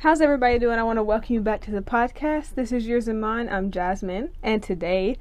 How's everybody doing? I want to welcome you back to the podcast. This is yours and mine. I'm Jasmine, and today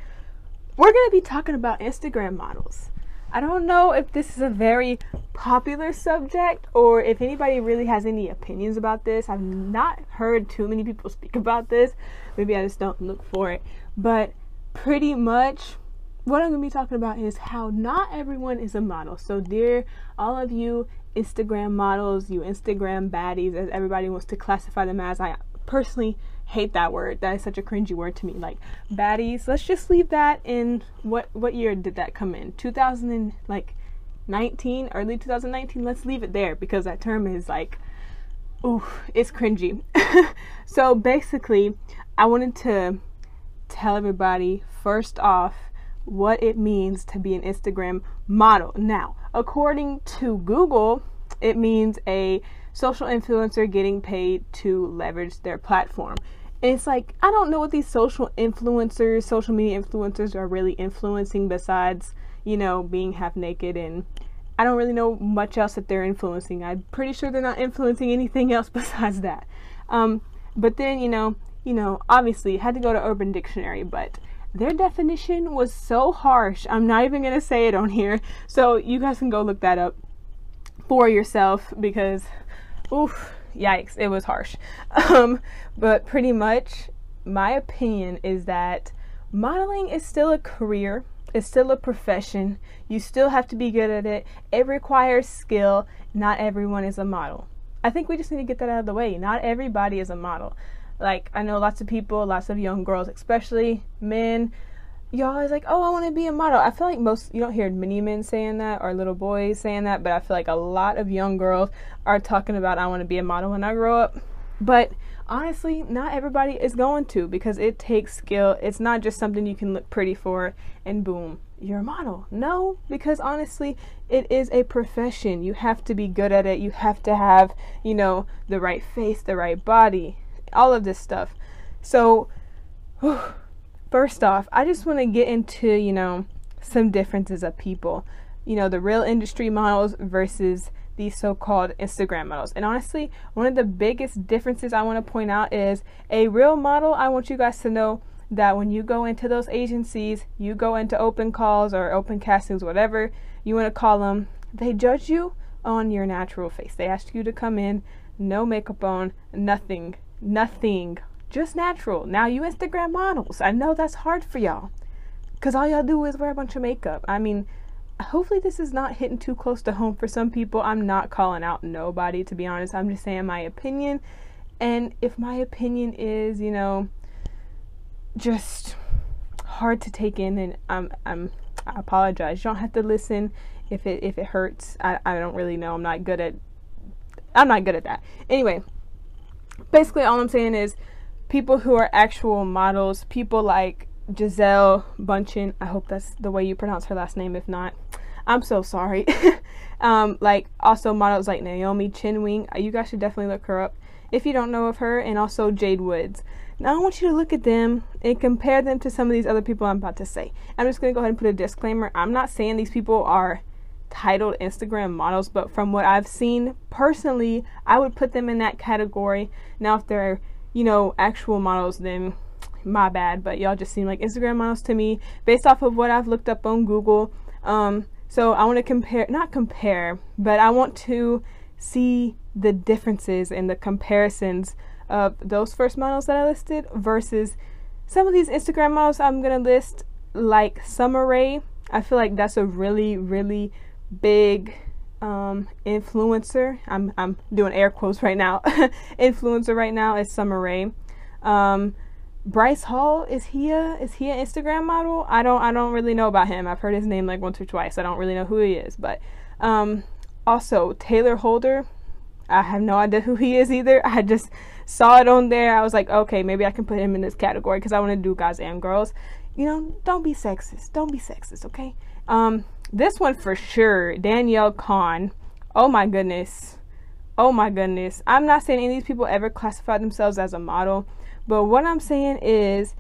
we're going to be talking about Instagram models. I don't know if this is a very popular subject or if anybody really has any opinions about this. I've not heard too many people speak about this. Maybe I just don't look for it. But pretty much what I'm going to be talking about is how not everyone is a model. So, dear all of you Instagram models, you Instagram baddies, as everybody wants to classify them as, I personally hate that word. That is such a cringy word to me. Like baddies. Let's just leave that in what what year did that come in? 2000 and like 19, early 2019. Let's leave it there because that term is like ooh, it's cringy. so basically, I wanted to tell everybody first off what it means to be an Instagram model. Now, according to Google, it means a social influencer getting paid to leverage their platform. And it's like, I don't know what these social influencers, social media influencers are really influencing besides, you know, being half naked. And I don't really know much else that they're influencing. I'm pretty sure they're not influencing anything else besides that. Um, but then, you know, you know, obviously had to go to Urban Dictionary, but their definition was so harsh. I'm not even going to say it on here. So you guys can go look that up for yourself because, oof, yikes, it was harsh. Um, but pretty much, my opinion is that modeling is still a career. It's still a profession. You still have to be good at it. It requires skill. Not everyone is a model. I think we just need to get that out of the way. Not everybody is a model. Like I know lots of people, lots of young girls, especially men. Y'all is like, oh, I want to be a model. I feel like most you don't hear many men saying that or little boys saying that, but I feel like a lot of young girls are talking about I want to be a model when I grow up. But honestly, not everybody is going to because it takes skill. It's not just something you can look pretty for and boom, you're a model. No, because honestly, it is a profession. You have to be good at it. You have to have, you know, the right face, the right body, all of this stuff. So, whew, first off, I just want to get into, you know, some differences of people. You know, the real industry models versus these so called Instagram models. And honestly, one of the biggest differences I want to point out is a real model. I want you guys to know that when you go into those agencies, you go into open calls or open castings, whatever you want to call them, they judge you on your natural face. They ask you to come in, no makeup on, nothing nothing, just natural. Now, you Instagram models, I know that's hard for y'all because all y'all do is wear a bunch of makeup. I mean, hopefully, this is not hitting too close to home for some people. I'm not calling out nobody, to be honest. I'm just saying my opinion. And if my opinion is, you know, just hard to take in, and I'm, I'm, I apologize. You don't have to listen if it if it hurts. I, I don't really know. I'm not good at I'm not good at that. Anyway, basically all I'm saying is people who are actual models, people like Gisele Bündchen. I hope that's the way you pronounce her last name. If not, I'm so sorry. um, like also models like Naomi Chin Wing. Uh, you guys should definitely look her up if you don't know of her, and also Jade Woods. Now I want you to look at them and compare them to some of these other people I'm about to say. I'm just gonna go ahead and put a disclaimer. I'm not saying these people are titled Instagram models, but from what I've seen personally, I would put them in that category. Now, if they're, you know, actual models, then my bad, but y'all just seem like Instagram models to me based off of what I've looked up on Google. Um, so I want to compare, not compare, but I want to see the differences and the comparisons of those first models that I listed versus some of these Instagram models I'm going to list, like Summer Rae. I feel like that's a really, really big um, influencer. I'm I'm doing air quotes right now. influencer right now is Summer Rae. Um, Bryce Hall is he a is he an Instagram model? I don't I don't really know about him. I've heard his name like once or twice. I don't really know who he is. But um, also Taylor Holder. I have no idea who he is either. I just saw it on there. I was like, okay, maybe I can put him in this category because I want to do guys and girls. You know, don't be sexist. Don't be sexist, okay? Um, this one for sure, Danielle Cohn. Oh my goodness. Oh my goodness. I'm not saying any of these people ever classify themselves as a model, but what I'm saying is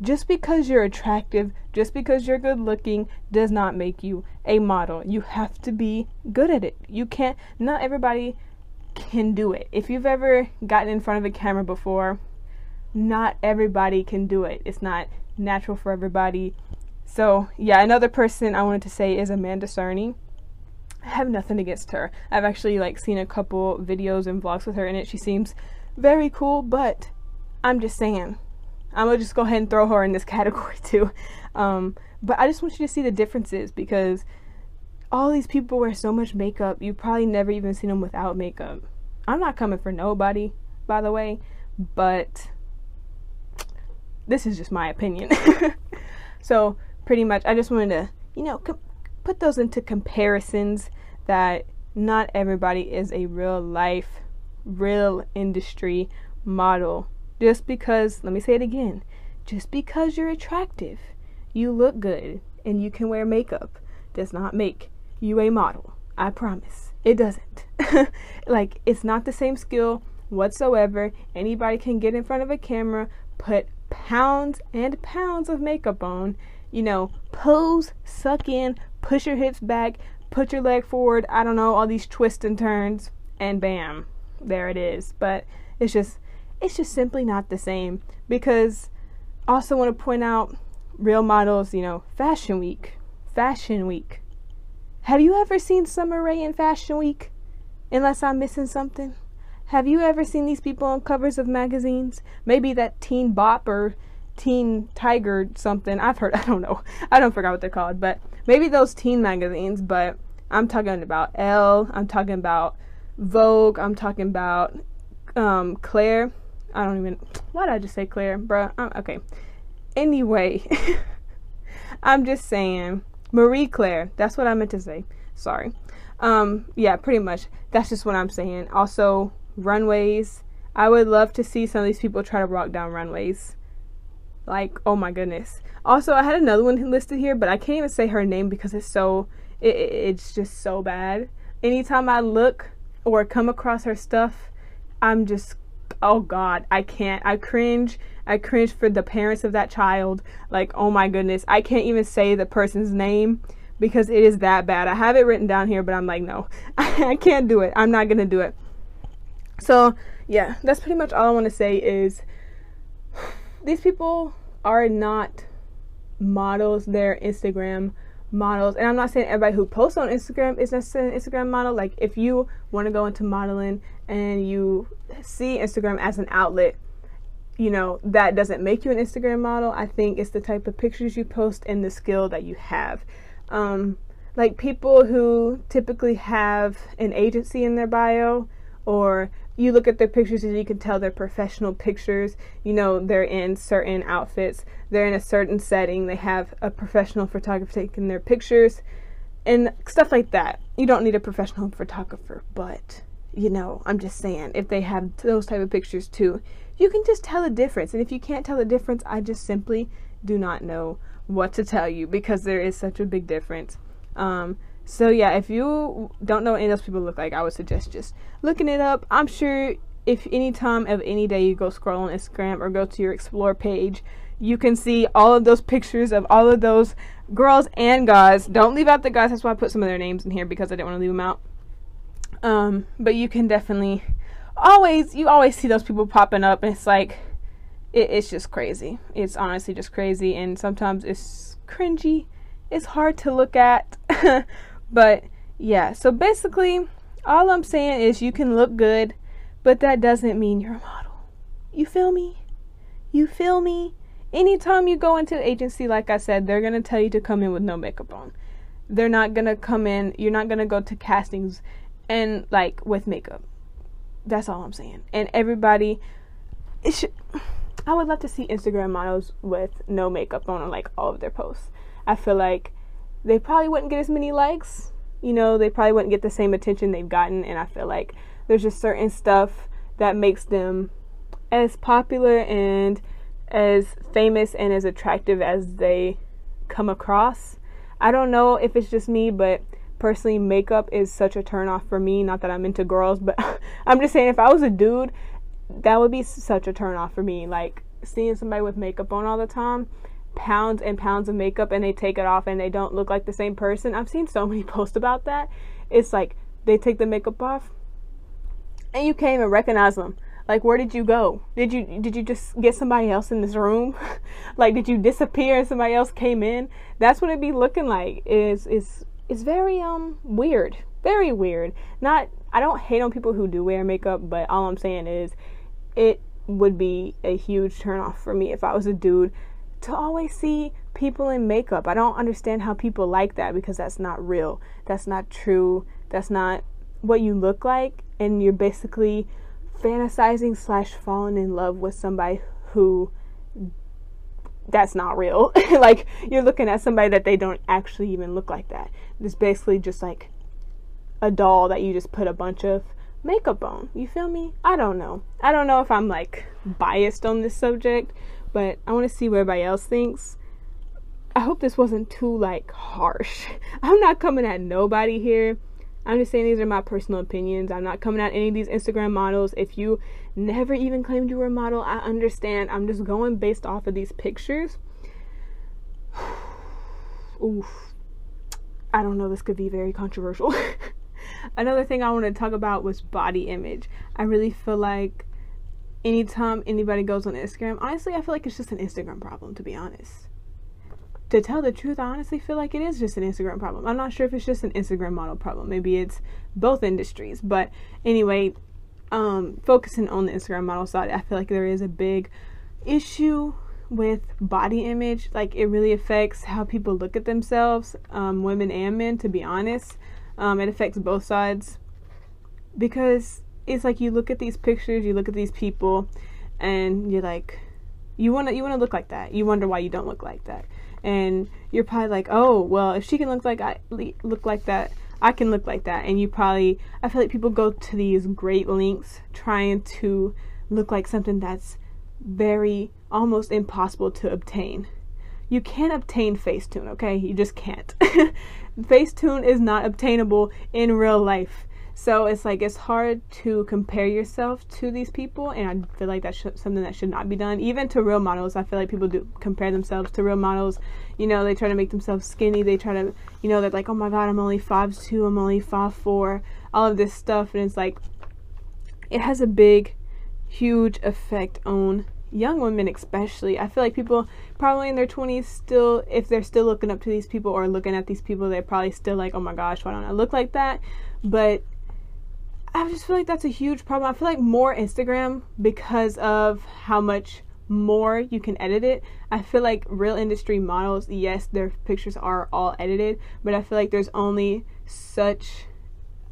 just because you're attractive, just because you're good looking, does not make you a model. You have to be good at it. You can't, not everybody can do it. If you've ever gotten in front of a camera before, not everybody can do it. It's not natural for everybody. So, yeah, another person I wanted to say is Amanda Cerny. I have nothing against her. I've actually like seen a couple videos and vlogs with her in it. She seems very cool, but I'm just saying. I'm gonna just go ahead and throw her in this category too. Um, but I just want you to see the differences because all these people wear so much makeup. You've probably never even seen them without makeup. I'm not coming for nobody, by the way, but this is just my opinion. so, pretty much, I just wanted to, you know, co- put those into comparisons that not everybody is a real life, real industry model. Just because, let me say it again, just because you're attractive, you look good, and you can wear makeup does not make you a model. I promise. It doesn't. like, it's not the same skill whatsoever. Anybody can get in front of a camera, put pounds and pounds of makeup on, you know, pose, suck in, push your hips back, put your leg forward, I don't know, all these twists and turns, and bam, there it is. But it's just it's just simply not the same because also want to point out real models, you know, fashion week. Fashion week. Have you ever seen Summer Rae in Fashion Week? Unless I'm missing something. Have you ever seen these people on covers of magazines? Maybe that Teen Bop or Teen Tiger something. I've heard, I don't know. I don't forget what they're called, but maybe those teen magazines, but I'm talking about Elle, I'm talking about Vogue, I'm talking about um, Claire. I don't even, why did I just say Claire, bruh? Um, okay. Anyway, I'm just saying Marie Claire. That's what I meant to say. Sorry. Um, yeah, pretty much. That's just what I'm saying. Also, runways. I would love to see some of these people try to walk down runways. Like, oh my goodness. Also, I had another one listed here, but I can't even say her name because it's so, it, it's just so bad. Anytime I look or come across her stuff, I'm just, oh God, I can't. I cringe I cringe for the parents of that child. Like, oh my goodness, I can't even say the person's name because it is that bad. I have it written down here, but I'm like, no, I can't do it. I'm not gonna do it. So, yeah, that's pretty much all I want to say is these people are not models, they're Instagram models. And I'm not saying everybody who posts on Instagram is necessarily an Instagram model. Like, if you want to go into modeling and you see Instagram as an outlet you know, that doesn't make you an Instagram model. I think it's the type of pictures you post and the skill that you have. Um, like people who typically have an agency in their bio, or you look at their pictures and you can tell they're professional pictures. You know, they're in certain outfits, they're in a certain setting, they have a professional photographer taking their pictures, and stuff like that. You don't need a professional photographer, but you know, I'm just saying, if they have those type of pictures too, you can just tell the difference. And if you can't tell the difference, I just simply do not know what to tell you because there is such a big difference. Um, so yeah, if you don't know what any of those people look like, I would suggest just looking it up. I'm sure if any time of any day you go scroll on Instagram or go to your explore page, you can see all of those pictures of all of those girls and guys. Don't leave out the guys. That's why I put some of their names in here because I didn't want to leave them out. Um, but you can definitely always you always see those people popping up and it's like it, it's just crazy it's honestly just crazy and sometimes it's cringy it's hard to look at but yeah so basically all i'm saying is you can look good but that doesn't mean you're a model you feel me you feel me anytime you go into an agency like i said they're going to tell you to come in with no makeup on they're not going to come in you're not going to go to castings and like with makeup that's all I'm saying. And everybody, it should. I would love to see Instagram models with no makeup on, like all of their posts. I feel like they probably wouldn't get as many likes. You know, they probably wouldn't get the same attention they've gotten. And I feel like there's just certain stuff that makes them as popular and as famous and as attractive as they come across. I don't know if it's just me, but personally makeup is such a turn off for me not that i'm into girls but i'm just saying if i was a dude that would be such a turn off for me like seeing somebody with makeup on all the time pounds and pounds of makeup and they take it off and they don't look like the same person i've seen so many posts about that it's like they take the makeup off and you can't even recognize them. Like where did you go? Did you did you just get somebody else in this room? like did you disappear and somebody else came in? That's what it'd be looking like. Is is is very um weird. Very weird. Not I don't hate on people who do wear makeup, but all I'm saying is it would be a huge turnoff for me if I was a dude to always see people in makeup. I don't understand how people like that because that's not real. That's not true. That's not what you look like and you're basically fantasizing slash falling in love with somebody who that's not real. like you're looking at somebody that they don't actually even look like that. It's basically just like a doll that you just put a bunch of makeup on. You feel me? I don't know. I don't know if I'm like biased on this subject, but I want to see what everybody else thinks. I hope this wasn't too like harsh. I'm not coming at nobody here. I'm just saying these are my personal opinions. I'm not coming at any of these Instagram models. If you never even claimed you were a model, I understand. I'm just going based off of these pictures. Oof. I don't know, this could be very controversial. Another thing I want to talk about was body image. I really feel like anytime anybody goes on Instagram, honestly, I feel like it's just an Instagram problem, to be honest to tell the truth, I honestly feel like it is just an Instagram problem. I'm not sure if it's just an Instagram model problem. Maybe it's both industries. But anyway, um, focusing on the Instagram model side, I feel like there is a big issue with body image. Like it really affects how people look at themselves, um, women and men. To be honest, um, it affects both sides because it's like you look at these pictures, you look at these people, and you're like, you want to you want to look like that. You wonder why you don't look like that and you're probably like, oh, well, if she can look like I look like that, I can look like that. And you probably, I feel like people go to these great lengths trying to look like something that's very almost impossible to obtain. You can't obtain Facetune, okay? You just can't. Facetune is not obtainable in real life. So it's like it's hard to compare yourself to these people, and I feel like that's something that should not be done. Even to real models, I feel like people do compare themselves to real models. You know, they try to make themselves skinny. They try to, you know, they're like, oh my god, I'm only five two, I'm only five four, all of this stuff, and it's like, it has a big, huge effect on young women especially i feel like people probably in their 20s still if they're still looking up to these people or looking at these people they're probably still like oh my gosh why don't i look like that but I just feel like that's a huge problem. I feel like more Instagram because of how much more you can edit it. I feel like real industry models, yes, their pictures are all edited, but I feel like there's only such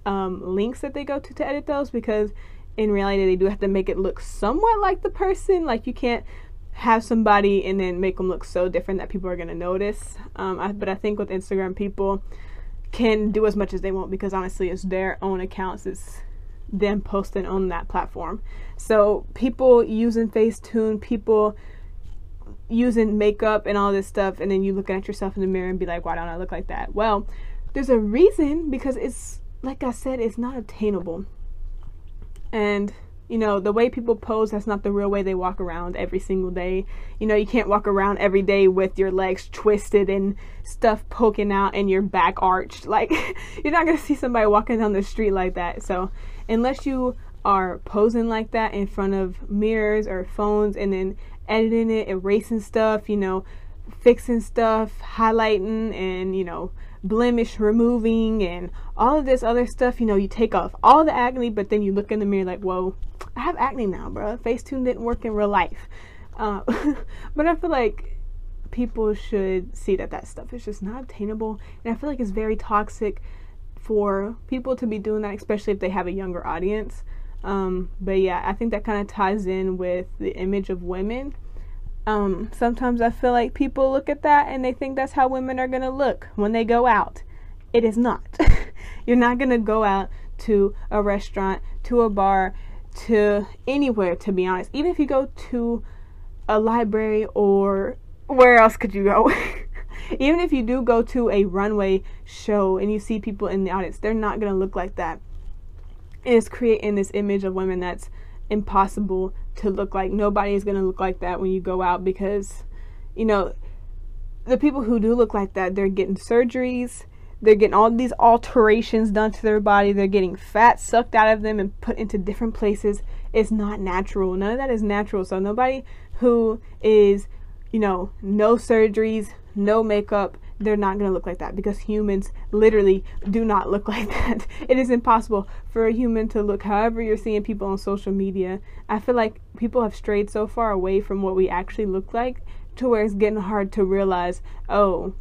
um, links that they go to to edit those because in reality they do have to make it look somewhat like the person. Like you can't have somebody and then make them look so different that people are gonna notice. Um, I, but I think with Instagram, people can do as much as they want because honestly, it's their own accounts. It's them posting on that platform. So people using Facetune, people using makeup and all this stuff, and then you looking at yourself in the mirror and be like, why don't I look like that? Well, there's a reason because it's like I said, it's not attainable. And you know, the way people pose, that's not the real way they walk around every single day. You know, you can't walk around every day with your legs twisted and stuff poking out and your back arched. Like, you're not gonna see somebody walking down the street like that. So, unless you are posing like that in front of mirrors or phones and then editing it, erasing stuff, you know, fixing stuff, highlighting, and, you know, blemish removing and all of this other stuff, you know, you take off all the acne, but then you look in the mirror like, whoa, I have acne now, bro. Facetune didn't work in real life. Uh, but I feel like people should see that that stuff is just not obtainable. And I feel like it's very toxic for people to be doing that, especially if they have a younger audience. Um, but yeah, I think that kind of ties in with the image of women. Um, sometimes I feel like people look at that and they think that's how women are going to look when they go out. It is not. You're not going to go out to a restaurant, to a bar, to anywhere, to be honest. Even if you go to a library or where else could you go? even if you do go to a runway show and you see people in the audience, they're not going to look like that. And It's creating this image of women that's impossible to look like. Nobody is going to look like that when you go out because, you know, the people who do look like that, they're getting surgeries, they're getting all these alterations done to their body. They're getting fat sucked out of them and put into different places. It's not natural. None of that is natural. So nobody who is, you know, no surgeries, no makeup, they're not going to look like that because humans literally do not look like that. It is impossible for a human to look however you're seeing people on social media. I feel like people have strayed so far away from what we actually look like to where it's getting hard to realize, oh,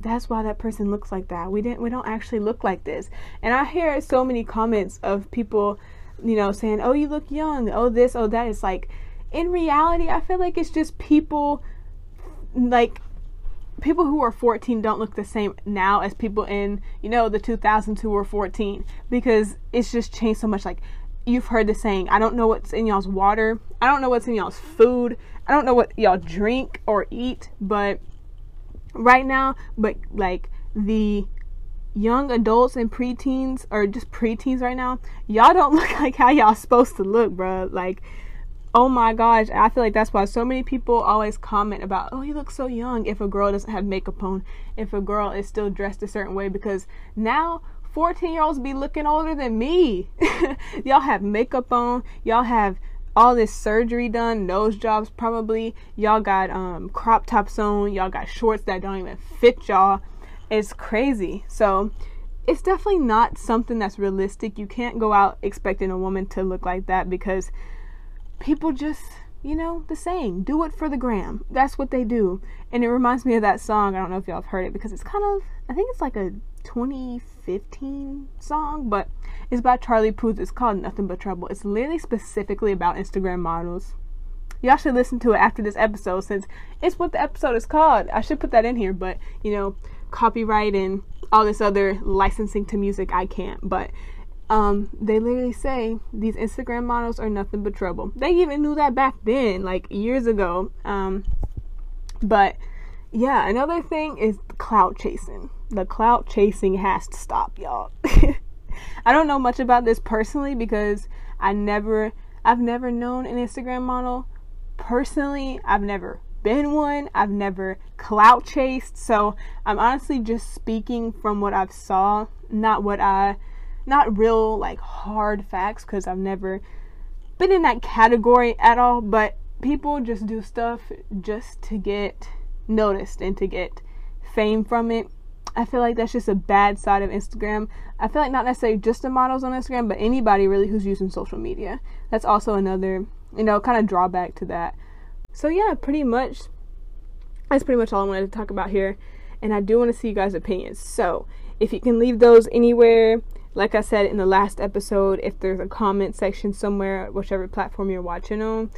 that's why that person looks like that. We didn't we don't actually look like this. And I hear so many comments of people, you know, saying, "Oh, you look young. Oh, this, oh that." It's like in reality, I feel like it's just people like people who are 14 don't look the same now as people in, you know, the 2000s who were 14 because it's just changed so much like you've heard the saying, I don't know what's in y'all's water. I don't know what's in y'all's food. I don't know what y'all drink or eat, but right now, but like the young adults and preteens or just preteens right now, y'all don't look like how y'all supposed to look, bro. Like, oh my gosh, I feel like that's why so many people always comment about, oh, you look so young if a girl doesn't have makeup on, if a girl is still dressed a certain way, because now 14 year olds be looking older than me. y'all have makeup on, y'all have all this surgery done, nose jobs probably. Y'all got um, crop tops on, y'all got shorts that don't even fit y'all. It's crazy. So it's definitely not something that's realistic. You can't go out expecting a woman to look like that because people just, you know, the saying, do it for the gram. That's what they do. And it reminds me of that song. I don't know if y'all have heard it because it's kind of, I think it's like a 2015 song, but it's by Charlie Puth. It's called Nothing But Trouble. It's literally specifically about Instagram models. Y'all should listen to it after this episode since it's what the episode is called. I should put that in here, but you know, copyright and all this other licensing to music, I can't. But um, they literally say these Instagram models are nothing but trouble. They even knew that back then, like years ago. Um, but yeah, another thing is clout chasing. The clout chasing has to stop, y'all. I don't know much about this personally because I never I've never known an Instagram model. Personally, I've never been one. I've never clout chased. So I'm honestly just speaking from what I've saw, not what I not real like hard facts because I've never been in that category at all, but people just do stuff just to get noticed and to get fame from it. I feel like that's just a bad side of Instagram. I feel like not necessarily just the models on Instagram, but anybody really who's using social media. That's also another, you know, kind of drawback to that. So yeah, pretty much that's pretty much all I wanted to talk about here. And I do want to see you guys' opinions. So if you can leave those anywhere, like I said in the last episode, if there's a comment section somewhere, whichever platform you're watching on,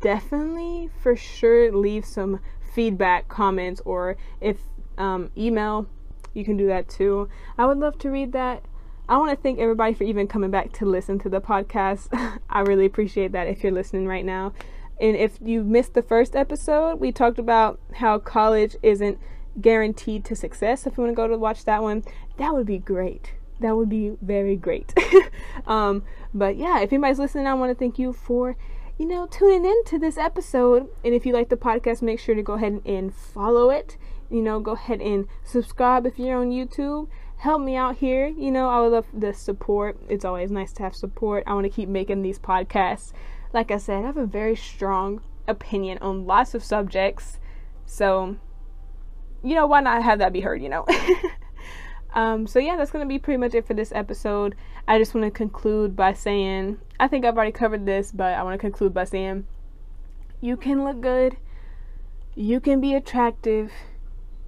definitely for sure leave some feedback, comments, or if um, email you can do that too. I would love to read that. I want to thank everybody for even coming back to listen to the podcast. I really appreciate that if you're listening right now. And if you missed the first episode, we talked about how college isn't guaranteed to success. If you want to go to watch that one, that would be great. That would be very great. um, but yeah, if anybody's listening, I want to thank you for, you know, tuning in to this episode. And if you like the podcast, make sure to go ahead and follow it you know, go ahead and subscribe if you're on YouTube. Help me out here. You know, I would love the support. It's always nice to have support. I want to keep making these podcasts. Like I said, I have a very strong opinion on lots of subjects. So, you know, why not have that be heard, you know? um, so, yeah, that's going to be pretty much it for this episode. I just want to conclude by saying, I think I've already covered this, but I want to conclude by saying, you can look good, you can be attractive,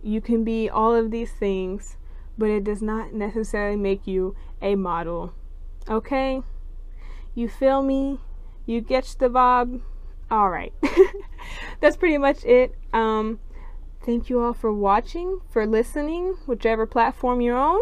you can be all of these things, but it does not necessarily make you a model. Okay? You feel me? You get the vibe? All right. That's pretty much it. Um, thank you all for watching, for listening, whichever platform you're on.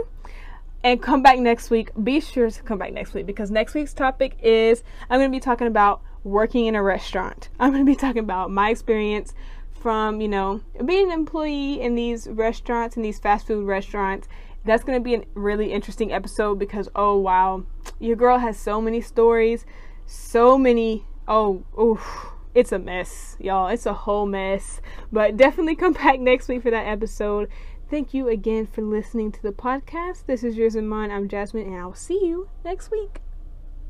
And come back next week. Be sure to come back next week because next week's topic is I'm going to be talking about working in a restaurant. I'm going to be talking about my experience from, you know, being an employee in these restaurants, in these fast food restaurants. That's going to be a really interesting episode because, oh, wow, your girl has so many stories, so many, oh, oof, it's a mess, y'all. It's a whole mess. But definitely come back next week for that episode. Thank you again for listening to the podcast. This is yours and mine. I'm Jasmine, and I'll see you next week.